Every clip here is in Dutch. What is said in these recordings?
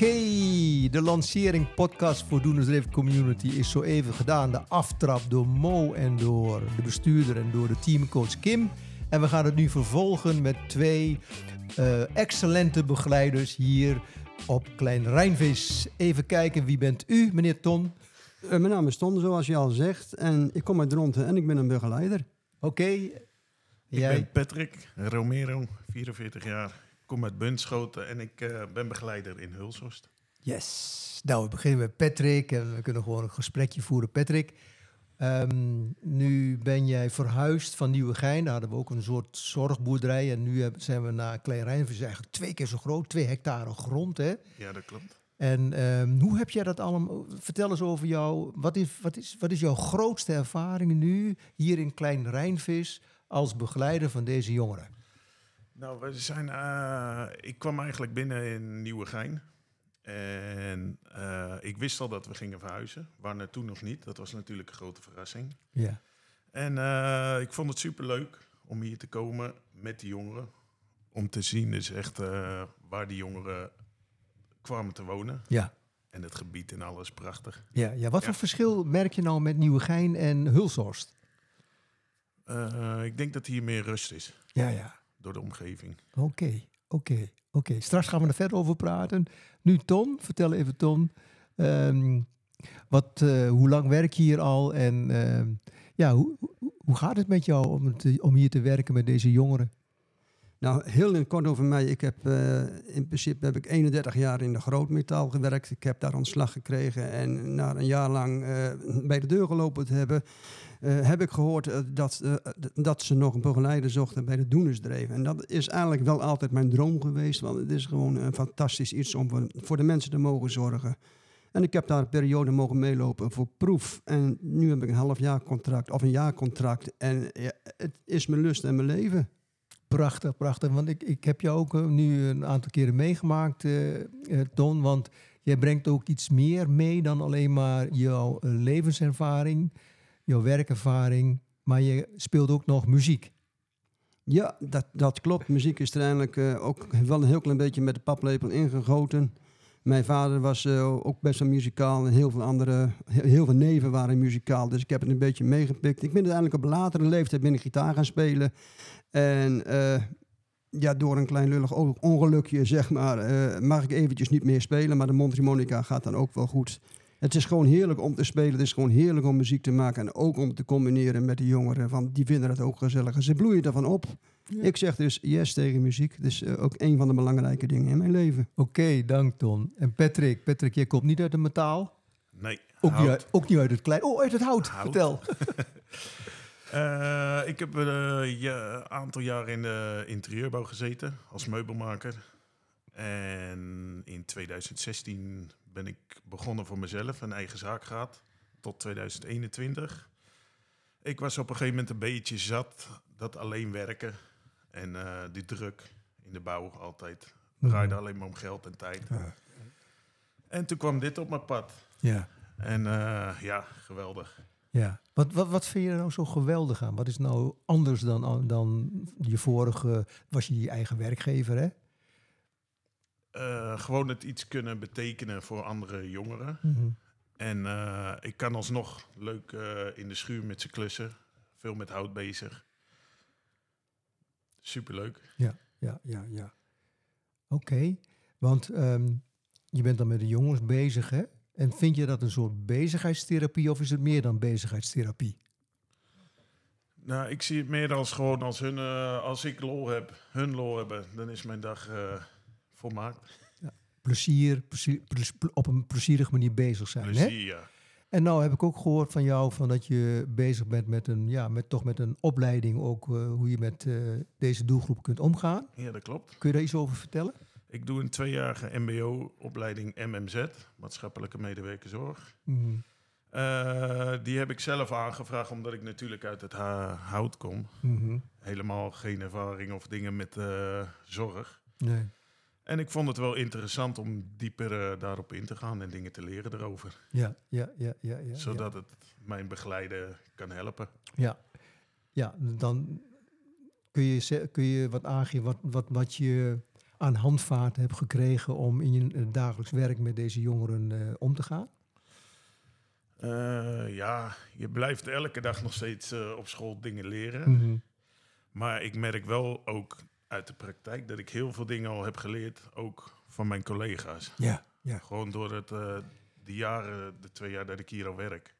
Oké, de lancering podcast voor Doenersdreven Community is zo even gedaan. De aftrap door Mo en door de bestuurder en door de teamcoach Kim. En we gaan het nu vervolgen met twee uh, excellente begeleiders hier op Klein Rijnvis. Even kijken, wie bent u, meneer Ton? Uh, mijn naam is Ton, zoals je al zegt. En ik kom uit Dronten en ik ben een begeleider. Oké. Okay. Ik ben Patrick Romero, 44 jaar kom uit Bunschoten en ik uh, ben begeleider in Hulshorst. Yes. Nou, we beginnen met Patrick en we kunnen gewoon een gesprekje voeren. Patrick, um, nu ben jij verhuisd van Nieuwegein. Daar hadden we ook een soort zorgboerderij. En nu zijn we naar Klein Rijnvis, eigenlijk twee keer zo groot. Twee hectare grond, hè? Ja, dat klopt. En um, hoe heb jij dat allemaal... Vertel eens over jou. Wat is, wat, is, wat is jouw grootste ervaring nu hier in Klein Rijnvis... als begeleider van deze jongeren? Nou, we zijn, uh, ik kwam eigenlijk binnen in Nieuwegein. En uh, ik wist al dat we gingen verhuizen. Waar naartoe nog niet. Dat was natuurlijk een grote verrassing. Ja. En uh, ik vond het superleuk om hier te komen met die jongeren. Om te zien dus echt waar die jongeren kwamen te wonen. Ja. En het gebied en alles prachtig. Ja, ja. wat voor verschil merk je nou met Nieuwegein en Hulshorst? ik denk dat hier meer rust is. Ja, ja door de omgeving. Oké, oké, oké. Straks gaan we er verder over praten. Nu Ton, vertel even Ton. Um, wat, uh, hoe lang werk je hier al en uh, ja, hoe, hoe gaat het met jou om, om hier te werken met deze jongeren? Nou, heel in kort over mij. Ik heb uh, in principe heb ik 31 jaar in de grootmetaal gewerkt. Ik heb daar ontslag gekregen en na een jaar lang bij de deur gelopen te hebben, uh, heb ik gehoord dat, dat ze nog een begeleider zochten bij de Doenersdreven. En dat is eigenlijk wel altijd mijn droom geweest, want het is gewoon een fantastisch iets om voor, de mensen te mogen zorgen. En ik heb daar een periode mogen meelopen voor proef. En nu heb ik een half jaar contract of een jaar contract. En het is mijn lust en mijn leven. Prachtig, prachtig. Want ik, ik heb jou ook nu een aantal keren meegemaakt, Ton. Want jij brengt ook iets meer mee dan alleen maar jouw levenservaring jouw werkervaring, maar je speelt ook nog muziek. Ja, dat, dat klopt. Muziek is er eigenlijk ook wel een heel klein beetje met de paplepel ingegoten. Mijn vader was ook best wel muzikaal en heel veel andere, heel, veel neven waren muzikaal. Dus ik heb het een beetje meegepikt. Ik ben uiteindelijk op latere leeftijd binnen gitaar gaan spelen. En uh, ja, door een klein lullig ongelukje, zeg maar, mag ik eventjes niet meer spelen. Maar de mondharmonica gaat dan ook wel goed. Het is gewoon heerlijk om te spelen. Het is gewoon heerlijk om muziek te maken. En ook om te combineren met de jongeren. Want die vinden het ook gezellig. En ze bloeien ervan op. Ik zeg dus yes tegen muziek. Dat is uh, ook een van de belangrijke dingen in mijn leven. Oké, okay, dank Ton. En Patrick, Patrick, jij komt niet uit de metaal? Nee, ook niet, uit, ook niet uit het klein. Oh, uit het hout. hout. Vertel. uh, ik heb een uh, aantal jaar in de interieurbouw gezeten als meubelmaker. En in 2016 ben ik begonnen voor mezelf, een eigen zaak gehad, tot 2021. Ik was op een gegeven moment een beetje zat dat alleen werken en uh, die druk in de bouw altijd. draaide alleen maar om geld en tijd. Ja. En toen kwam dit op mijn pad. Ja. En uh, ja, geweldig. Ja. Wat, wat, wat vind je er nou zo geweldig aan? Wat is nou anders dan, dan je vorige... Was je je eigen werkgever, hè? Uh, gewoon het iets kunnen betekenen voor andere jongeren. Mm -hmm. En uh, ik kan alsnog leuk uh, in de schuur met ze klussen. Veel met hout bezig. Superleuk. Ja, ja, ja, ja. Oké, okay. want um, je bent dan met de jongens bezig, hè? En vind je dat een soort bezigheidstherapie of is het meer dan bezigheidstherapie? Nou, ik zie het meer als gewoon als hun, als ik lol heb, hun lol hebben, dan is mijn dag volmaakt. Ja, plezier, plezier, op een plezierige manier bezig zijn. Plezier, hè? ja. En nou heb ik ook gehoord van jou van dat je bezig bent met een, ja, met, toch met een opleiding ook uh, hoe je met deze doelgroep kunt omgaan. Ja, dat klopt. Kun je daar iets over vertellen? Ik doe een tweejarige MBO-opleiding MMZ, maatschappelijke medewerkerzorg. Mm. Die heb ik zelf aangevraagd, omdat ik natuurlijk uit het hout kom. Mhm. Helemaal geen ervaring of dingen met eh, zorg. Nee. En ik vond het wel interessant om dieper eh, daarop in te gaan en dingen te leren erover. Ja, ja, ja, ja. ja zodat het mijn begeleider kan helpen. Ja, ja dan kun je, kun je wat aangeven wat, wat, wat je aan handvaten hebt gekregen om in je eh, dagelijks werk met deze jongeren eh, om te gaan? Eh, ja, je blijft elke dag nog steeds op school dingen leren. Hm. Mhm. Maar ik merk wel ook uit de praktijk dat ik heel veel dingen al heb geleerd, ook van mijn collega's. Ja, ja. Gewoon door het, de jaren, de twee jaar dat ik hier al werk,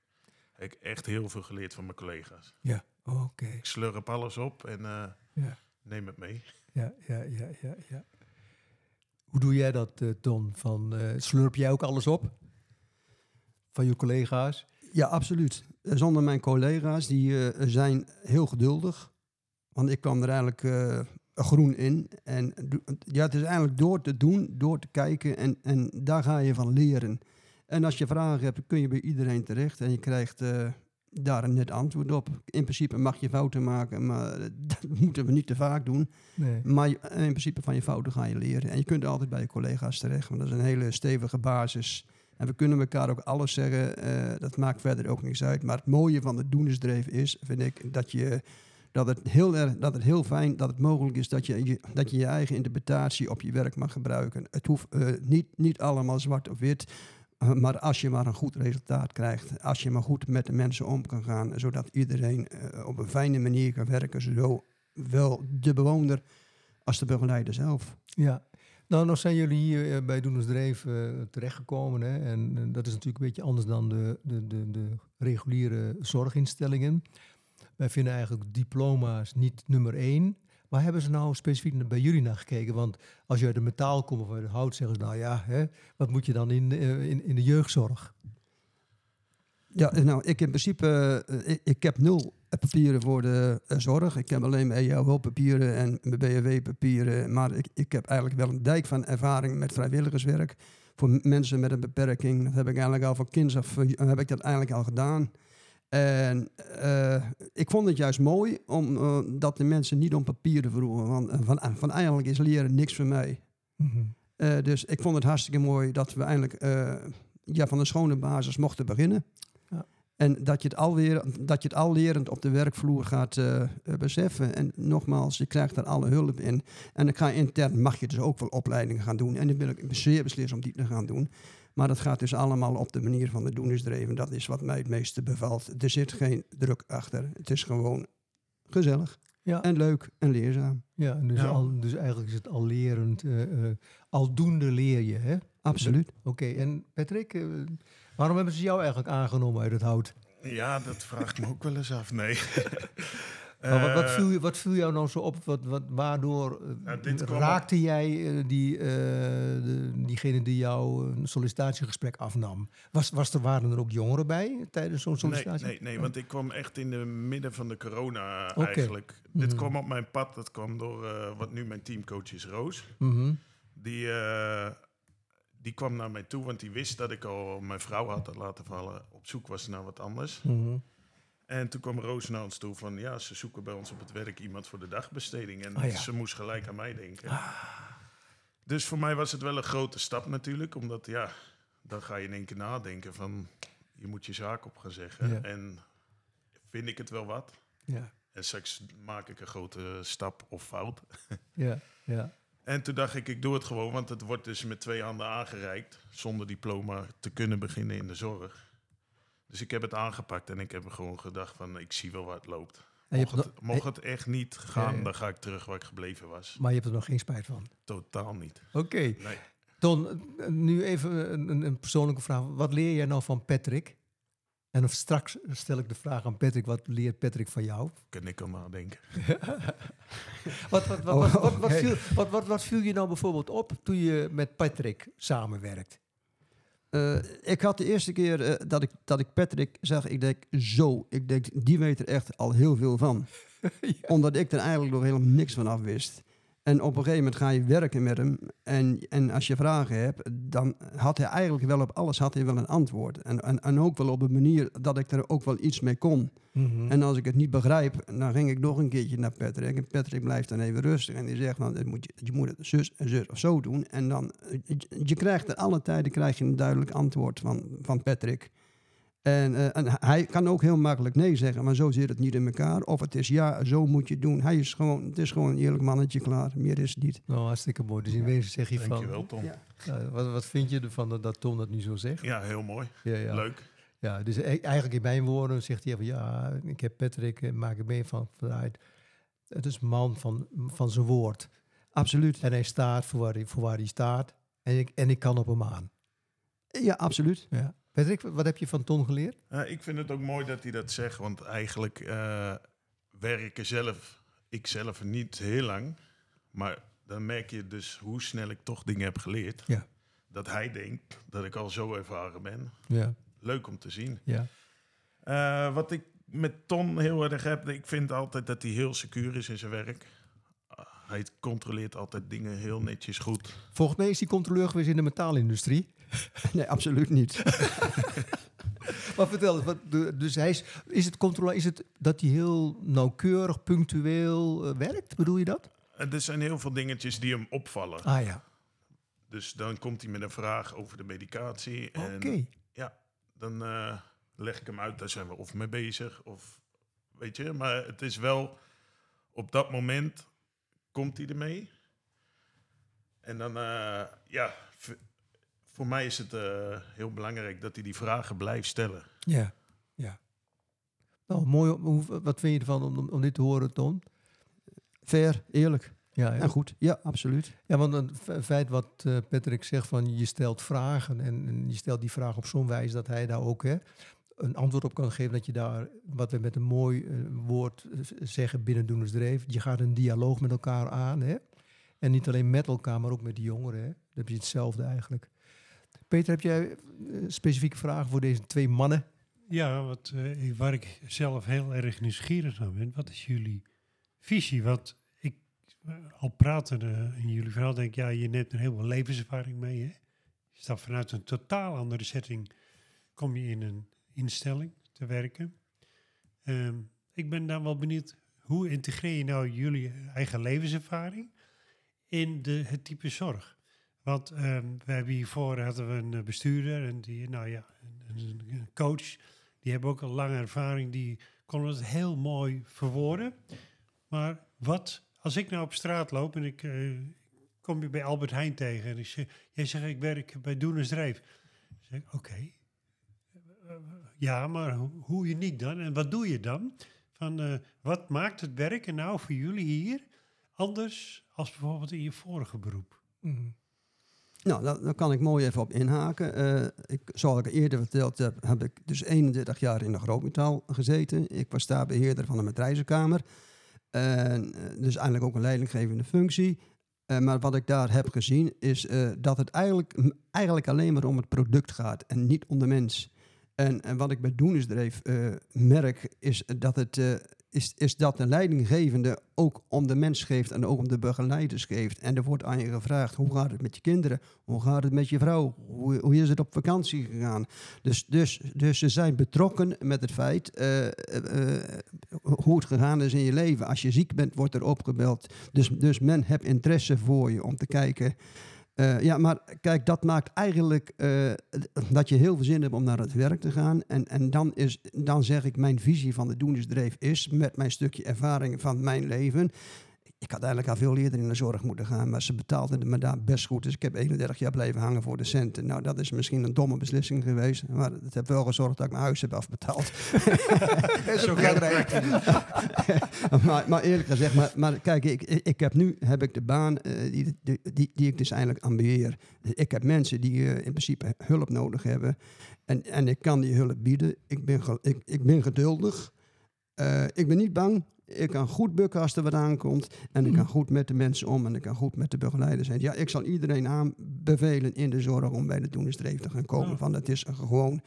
heb ik echt heel veel geleerd van mijn collega's. Ja, oké. Ik slurp alles op en Ja. neem het mee. Ja, ja, ja, ja, ja. Hoe doe jij dat, eh, Ton? Van, eh, slurp jij ook alles op? Van je collega's? Ja, absoluut. Eh, Zonder mijn collega's, die zijn heel geduldig. Want ik kwam er eigenlijk groen in. En ja, het is eigenlijk door te doen, door te kijken en, en daar ga je van leren. En als je vragen hebt, kun je bij iedereen terecht en je krijgt daar een net antwoord op. In principe mag je fouten maken, maar dat moeten we niet te vaak doen. Nee. Maar in principe van je fouten ga je leren. En je kunt altijd bij je collega's terecht, want dat is een hele stevige basis. En we kunnen elkaar ook alles zeggen, eh, dat maakt verder ook niks uit. Maar het mooie van de doenersdreef is, vind ik, dat, je, dat, het heel erg, dat het heel fijn dat het mogelijk is dat je je, dat je, je eigen interpretatie op je werk mag gebruiken. Het hoeft eh, niet, niet allemaal zwart of wit. Maar als je maar een goed resultaat krijgt, als je maar goed met de mensen om kan gaan, zodat iedereen eh, op een fijne manier kan werken, zowel de bewoner als de begeleider zelf. Ja. Nou, nou zijn jullie hier eh, bij Doeners Dreef eh, terechtgekomen. Hè? En dat is natuurlijk een beetje anders dan de, de, de, de reguliere zorginstellingen. Wij vinden eigenlijk diploma's niet nummer één. Waar hebben ze nou specifiek bij jullie naar gekeken? Want als je uit de metaal komt of uit het hout, zeggen ze nou ja, hè, wat moet je dan in, eh, in, in de jeugdzorg? Ja, nou, ik in principe, eh, ik, heb nul papieren voor de eh, zorg. Ik heb alleen mijn EHO-papieren en mijn BHW-papieren. Maar ik, ik heb eigenlijk wel een dijk van ervaring met vrijwilligerswerk. Voor mensen met een beperking. Dat heb ik eigenlijk al van kinds af, eh, heb ik dat eigenlijk al gedaan. En eh, ik vond het juist mooi om, eh, dat de mensen niet om papieren vroegen. Want eh, van, van eigenlijk is leren niks voor mij. Eh, dus ik vond het hartstikke mooi dat we eindelijk ja, van een schone basis mochten beginnen. Ja. En dat je, het alweer, dat je het al lerend op de werkvloer gaat beseffen. En nogmaals, je krijgt daar alle hulp in. En dan ga je intern, mag je dus ook wel opleidingen gaan doen. En die wil ik zeer beslist om die te gaan doen. Maar dat gaat dus allemaal op de manier van de doenersdreven. Dat is wat mij het meeste bevalt. Er zit geen druk achter. Het is gewoon gezellig Ja, en leuk en leerzaam. ja en dus, Ja. Al, dus eigenlijk is het al lerend. eh, eh, aldoende leer je, hè? Absoluut. Oké, en Patrick, eh, waarom hebben ze jou eigenlijk aangenomen uit het hout? Ja, dat vraag ik me ook wel eens af. Nee. Maar wat, wat, Eh, viel, je- wat viel jou nou zo op? Wat, wat, waardoor eh, Nou, raakte jij eh, die, de, diegene die jouw een sollicitatiegesprek afnam? Was, was er, waren er ook jongeren bij tijdens zo'n sollicitatie? nee, nee, want ik kwam echt in de midden van de corona eigenlijk. Dit Mhm. kwam op mijn pad, dat kwam door wat nu mijn teamcoach is, Roos. Mhm. Die, die kwam naar mij toe, want die wist dat ik al mijn vrouw had laten vallen. Op zoek was naar wat anders. Mhm. En toen kwam Roos naar ons toe van, ja, ze zoeken bij ons op het werk iemand voor de dagbesteding. En Ah, ja. ze moest gelijk aan mij denken. Dus voor mij was het wel een grote stap natuurlijk, omdat ja, dan ga je in één keer nadenken van, je moet je zaak op gaan zeggen. Ja. En vind ik het wel wat? Ja, En straks maak ik een grote stap of fout. ja, ja. En toen dacht ik, ik doe het gewoon, want het wordt dus met twee handen aangereikt, zonder diploma te kunnen beginnen in de zorg. Dus ik heb het aangepakt en ik heb gewoon gedacht van, ik zie wel waar het loopt. En je Mocht het, nog- mocht het echt niet gaan, dan ga ik terug waar ik gebleven was. Maar je hebt er nog geen spijt van. Totaal niet. Oké. Nee. Ton, eh, nu even een, een- een persoonlijke vraag. Wat leer jij nou van Patrick? En of straks stel ik de vraag aan Patrick, wat leert Patrick van jou? Kan ik nadenken. Wat, wat, Oh, wat, wat, wat viel je nou bijvoorbeeld op toen je met Patrick samenwerkt? Eh, ik had de eerste keer eh, dat, ik, dat ik Patrick zag, ik denk zo, ik denk, die weet er echt al heel veel van. Omdat ik er eigenlijk nog helemaal niks van af wist. En op een gegeven moment ga je werken met hem. En, en als je vragen hebt, dan had hij eigenlijk wel op alles had hij wel een antwoord. En, en, en ook wel op een manier dat ik er ook wel iets mee kon. Mhm. En als ik het niet begrijp, dan ging ik nog een keertje naar Patrick. En Patrick blijft dan even rustig. En die zegt van, dit moet je, je moet het zus en zus of zo doen. En dan, eh, je, je krijgt er alle tijden krijg je een duidelijk antwoord van, van Patrick. En, eh, en hij kan ook heel makkelijk nee zeggen, maar zo zit het niet in elkaar. Of het is ja, zo moet je het doen. Hij is gewoon, het is gewoon een eerlijk mannetje klaar. Meer is het niet. Nou, hartstikke mooi. Dus in wezen zeg je van... Dankjewel, Tom. Ja. Ja, Ja, wat, wat vind je ervan dat, dat Tom dat nu zo zegt? heel mooi. Ja, ja. Leuk. Ja, dus e- eigenlijk in mijn woorden zegt hij van ja, ik heb Patrick, eh, maak ik mee van vanuit. Het is een man van, van zijn woord. Absoluut. En hij staat voor waar hij, voor waar hij staat. En ik, en ik kan op hem aan. Ja, absoluut. Ja. Patrick, wat heb je van Ton geleerd? Eh, ik vind het ook mooi dat hij dat zegt, want eigenlijk eh, werken zelf, ik zelf niet heel lang, maar dan merk je dus hoe snel ik toch dingen heb geleerd. Ja. Dat hij denkt dat ik al zo ervaren ben. Ja, Leuk om te zien. ja. Eh, wat ik met Ton heel erg heb, ik vind altijd dat hij heel secuur is in zijn werk. Hij controleert altijd dingen heel netjes goed. Volgens mij is hij controleur geweest in de metaalindustrie. Nee, absoluut niet. Maar vertel eens, wat, de- dus hij is, is het controleur, is het dat hij heel nauwkeurig, punctueel eh, werkt? Bedoel je dat? En er zijn heel veel dingetjes die hem opvallen. Ah ja, Dus dan komt hij met een vraag over de medicatie. oké. En ja, dan eh, leg ik hem uit, daar zijn we of mee bezig. Of weet je, maar het is wel op dat moment komt hij ermee. En dan, eh, ja, voor mij is het eh, heel belangrijk dat hij die vragen blijft stellen. Ja, ja. Nou, mooi. Hoe, wat vind je ervan om, om, dit te horen, Ton? Fair, eerlijk Ja, ja. en goed. Ja, absoluut. ja want het fe- feit wat eh, Patrick zegt van je stelt vragen en, en je stelt die vraag op zo'n wijze dat hij daar ook hè, een antwoord op kan geven dat je daar, wat we met een mooi eh, woord zeggen binnen Doenersdreef, je gaat een dialoog met elkaar aan hè. En niet alleen met elkaar, maar ook met die jongeren. Hè. Dan heb je hetzelfde eigenlijk. Peter, heb jij eh, specifieke vragen voor deze twee mannen? Ja, wat, eh, waar ik zelf heel erg nieuwsgierig naar ben. Wat is jullie visie? Want ik, eh, al praten in jullie verhaal, denk ja, je neemt heel veel levenservaring mee. Je staat vanuit een totaal andere setting, kom je in een instelling te werken. Ehm, ik ben dan wel benieuwd, hoe integreer je nou jullie eigen levenservaring in de, het type zorg? Want ehm, we hebben hiervoor hadden we een eh, bestuurder en die, nou ja, een, coach. Die hebben ook al lange ervaring, die konden het heel mooi verwoorden. Maar wat, als ik nou op straat loop en ik eh, kom je bij Albert Heijn tegen en zeg, jij zegt ik werk bij Doenersdreef. Dan zeg oké. Eh, ja, maar ho- hoe uniek dan? En wat doe je dan? Van, wat maakt het werken nou voor jullie hier anders als bijvoorbeeld in je vorige beroep? Nou, daar, kan ik mooi even op inhaken. Eh, ik, zoals ik eerder verteld heb, heb ik dus 31 jaar in de grootmetaal gezeten. Ik was daar beheerder van de matrijzenkamer. En, eh, dus eigenlijk ook een leidinggevende functie. Eh, maar wat ik daar heb gezien is dat het eigenlijk, eigenlijk alleen maar om het product gaat en niet om de mens. En, en wat ik bij Doenersdreef eh merk is dat, het, is, is dat de leidinggevende ook om de mens geeft en ook om de begeleiders geeft. En er wordt aan je gevraagd, hoe gaat het met je kinderen? Hoe gaat het met je vrouw? Hoe, hoe is het op vakantie gegaan? Dus, dus, dus ze zijn betrokken met het feit eh, eh, eh, hoe het gegaan is in je leven. Als je ziek bent, wordt er opgebeld. Dus, dus men heeft interesse voor je om te kijken. Eh, ja, maar kijk, dat maakt eigenlijk eh, dat je heel veel zin hebt om naar het werk te gaan. En, en dan, is, dan zeg ik, mijn visie van de doenersdreef is, met mijn stukje ervaring van mijn leven. Ik had eigenlijk al veel eerder in de zorg moeten gaan, maar ze betaalden me daar best goed. Dus ik heb 31 jaar blijven hangen voor de centen. Nou, dat is misschien een domme beslissing geweest, maar het heeft wel gezorgd dat ik mijn huis heb afbetaald. Belangrijk. maar, maar eerlijk gezegd, maar, maar kijk, ik, ik heb nu heb ik de baan eh, die, die, die, die ik dus eigenlijk ambieer. Ik heb mensen die eh, in principe hulp nodig hebben. En, en ik kan die hulp bieden. Ik ben, ik, ik ben geduldig. Eh, ik ben niet bang. Ik kan goed bukken als er wat aankomt. En ik kan goed met de mensen om. En ik kan goed met de begeleiders zijn. Ja, ik zal iedereen aanbevelen in de zorg om bij de Doenersdreef te gaan komen. Ja. Van het is gewoon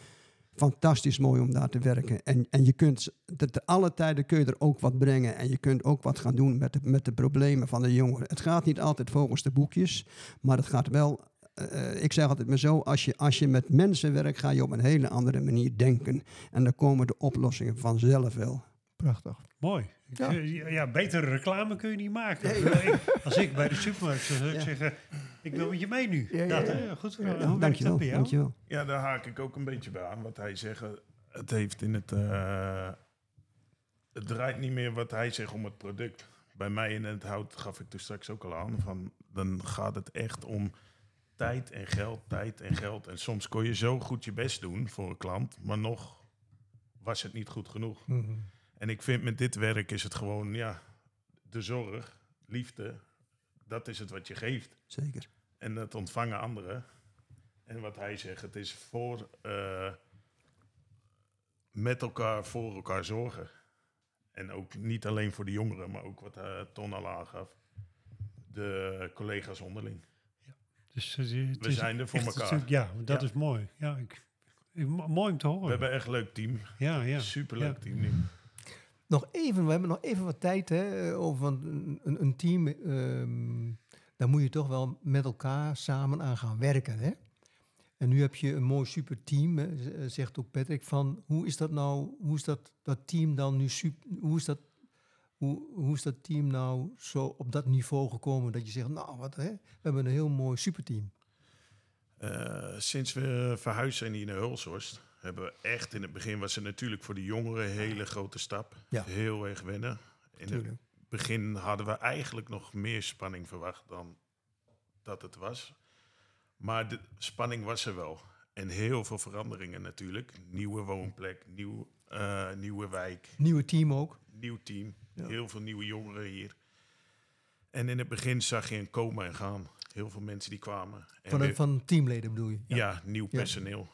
fantastisch mooi om daar te werken. En, en je kunt, te, te alle tijden kun je er ook wat brengen. En je kunt ook wat gaan doen met de, met de problemen van de jongeren. Het gaat niet altijd volgens de boekjes, maar het gaat wel... eh, ik zeg altijd maar zo, als je, als je met mensen werkt, ga je op een hele andere manier denken. En dan komen de oplossingen vanzelf wel. Prachtig. Mooi. Ja. eh, ja. betere reclame kun je niet maken. Ik- als ik bij de supermarkt zou zou ik Ja. zeggen, ik wil met je mee nu. Ja, Dat, ja. hè? Goed, Ja, hoe ja. dankjewel, dankjewel. Daar haak ik ook een beetje bij aan. Wat hij zegt, eh, het heeft in het... eh, het draait niet meer wat hij zegt om het product. Bij mij in het hout gaf ik dus straks ook al aan. Van, dan gaat het echt om tijd en geld, tijd en geld. En soms kon je zo goed je best doen voor een klant, maar nog was het niet goed genoeg. Mhm. En ik vind met dit werk is het gewoon, ja, de zorg, liefde, dat is het wat je geeft. Zeker. En dat ontvangen anderen. En wat hij zegt, het is voor eh, met elkaar voor elkaar zorgen. En ook niet alleen voor de jongeren, maar ook wat eh, Ton al aangaf. De collega's onderling. Dus, eh, We is zijn er voor een elkaar. stuk- ja, dat Ja. is mooi. Ja, ik, ik- mo- mooi om te horen. We hebben echt een leuk team. ja, ja. Superleuk Ja. team nu. Nog even, we hebben nog even wat tijd hè, eh, over een, een, een team. ehm, daar moet je toch wel met elkaar samen aan gaan werken. Hè? En nu heb je een mooi super team, hè, z- eh, zegt ook Patrick. Van hoe is dat nou? Hoe is dat, dat team dan nu? Super, hoe is dat? Hoe, hoe is dat team nou zo op dat niveau gekomen dat je zegt, nou wat hè, we hebben een heel mooi superteam. Eh, sinds we verhuisd zijn hier naar Hulshorst, hebben we echt in het begin was het natuurlijk voor de jongeren een hele grote stap. Ja. Heel erg wennen. In het begin hadden we eigenlijk nog meer spanning verwacht dan dat het was. Maar de spanning was er wel. En heel veel veranderingen natuurlijk. Nieuwe woonplek, nieuw, eh, nieuwe wijk, Nieuwe team ook. nieuw team. Ja. Heel veel nieuwe jongeren hier. En in het begin zag je een komen en gaan. Heel veel mensen die kwamen. En Van, weer- van teamleden bedoel je? ja, nieuw Ja. personeel.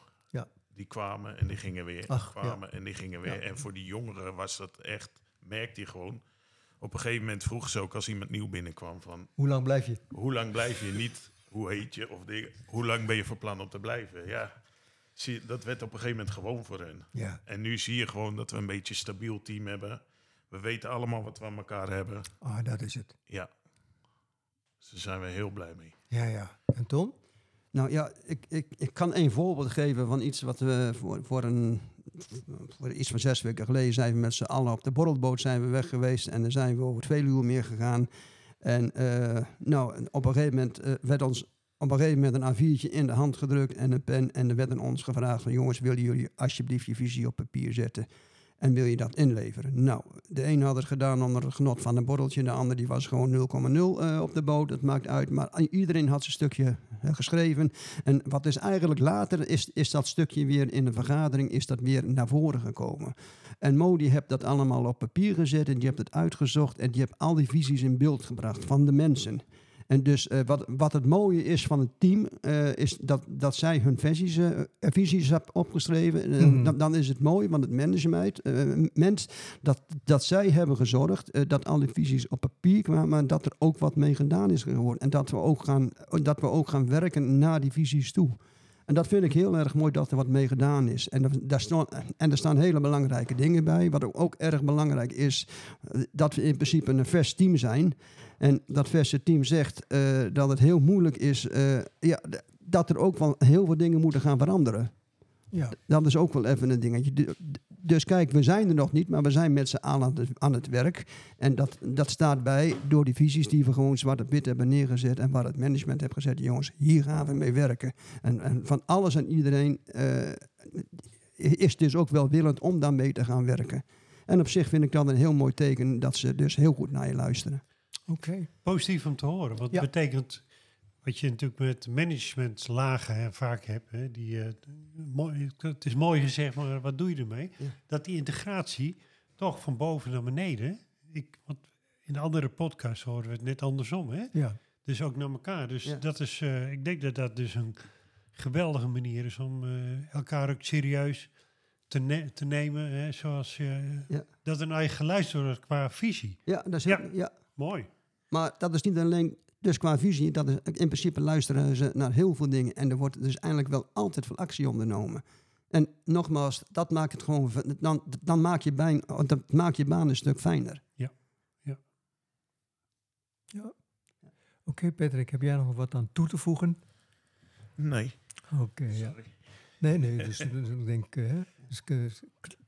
Die kwamen en die gingen weer. Ach, kwamen en die gingen weer. Ja. En voor die jongeren was dat echt, merkte je gewoon. Op een gegeven moment vroeg ze ook als iemand nieuw binnenkwam van... Hoe lang blijf je? Hoe lang blijf je niet? Hoe heet je? Of dingen. Hoe lang ben je van plan om te blijven? Ja, zie, dat werd op een gegeven moment gewoon voor hen. Ja. En nu zie je gewoon dat we een beetje een stabiel team hebben. We weten allemaal wat we aan elkaar hebben. Ah, dat is het. Ja. Dus daar zijn we heel blij mee. Ja, ja. En Ton? Nou ja, ik, ik, ik kan één voorbeeld geven van iets wat we voor, voor, een, voor iets van zes weken geleden zijn we met z'n allen op de borrelboot zijn we weg geweest en dan zijn we over twee uur meer gegaan. En eh, nou, op een gegeven moment eh, werd ons op een gegeven moment een A4'tje in de hand gedrukt en een pen en er werd aan ons gevraagd van jongens, willen jullie alsjeblieft je visie op papier zetten? En wil je dat inleveren? Nou, de een had het gedaan onder het genot van een borreltje. De ander die was gewoon 0,0 eh, op de boot. Dat maakt uit. Maar iedereen had zijn stukje eh, geschreven. En wat is eigenlijk later, is, is dat stukje weer in de vergadering, is dat weer naar voren gekomen. En Mo die hebt dat allemaal op papier gezet en die hebt het uitgezocht. En die hebt al die visies in beeld gebracht van de mensen. En dus eh, wat, wat het mooie is van het team, eh, is dat, dat zij hun visies, eh, visies hebben opgeschreven. Mhm. dan, dan is het mooi, want het management, mens, dat, dat zij hebben gezorgd dat al die visies op papier kwamen, maar dat er ook wat mee gedaan is geworden. En dat we ook gaan, dat we ook gaan werken naar die visies toe. En dat vind ik heel erg mooi dat er wat mee gedaan is. En, daar staan, en er staan hele belangrijke dingen bij. Wat ook erg belangrijk is, dat we in principe een vers team zijn. En dat verse team zegt eh, dat het heel moeilijk is, eh, ja, dat er ook wel heel veel dingen moeten gaan veranderen. Ja. Dat is ook wel even een dingetje. Dus kijk, we zijn er nog niet, maar we zijn met z'n allen aan het, aan het werk. En dat, dat staat bij door die visies die we gewoon zwart op wit hebben neergezet. En waar het management heeft gezet, jongens, hier gaan we mee werken. En, en van alles en iedereen eh, is dus ook wel willend om daarmee te gaan werken. En op zich vind ik dat een heel mooi teken dat ze dus heel goed naar je luisteren. Oké. Positief om te horen. Wat Ja. betekent wat je natuurlijk met managementlagen vaak hebt. Hè, die, eh, mooi, het is mooi gezegd, maar wat doe je ermee? Ja. Dat die integratie toch van boven naar beneden. Ik, want in de andere podcast horen we het net andersom. Hè? Ja. Dus ook naar elkaar. Dus Ja. dat is, eh, ik denk dat dat dus een geweldige manier is om eh, elkaar ook serieus te, ne- te nemen. Hè, zoals je, Ja. dat naar je geluisterd wordt qua visie. Ja, dat is, ja. Mooi. Maar dat is niet alleen, dus qua visie, dat is, in principe luisteren ze naar heel veel dingen. En er wordt dus eindelijk wel altijd veel actie ondernomen. En nogmaals, dat maakt het gewoon, dan, dan maak je, baan, dat maakt je baan een stuk fijner. Oké, Patrick, heb jij nog wat aan toe te voegen? Nee. Oké, ja. Nee, nee, dus, dus ik denk, eh, hè, dus, eh,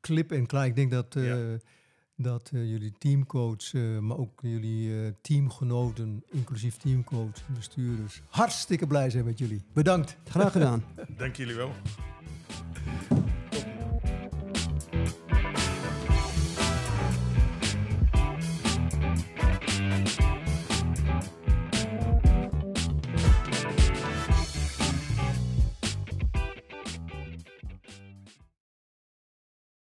klip en klaar. Ik denk dat, eh, Ja. Dat eh, jullie teamcoach, eh, maar ook jullie eh, teamgenoten, inclusief teamcoach en bestuurders, hartstikke blij zijn met jullie. Bedankt. Graag gedaan. Dank jullie wel.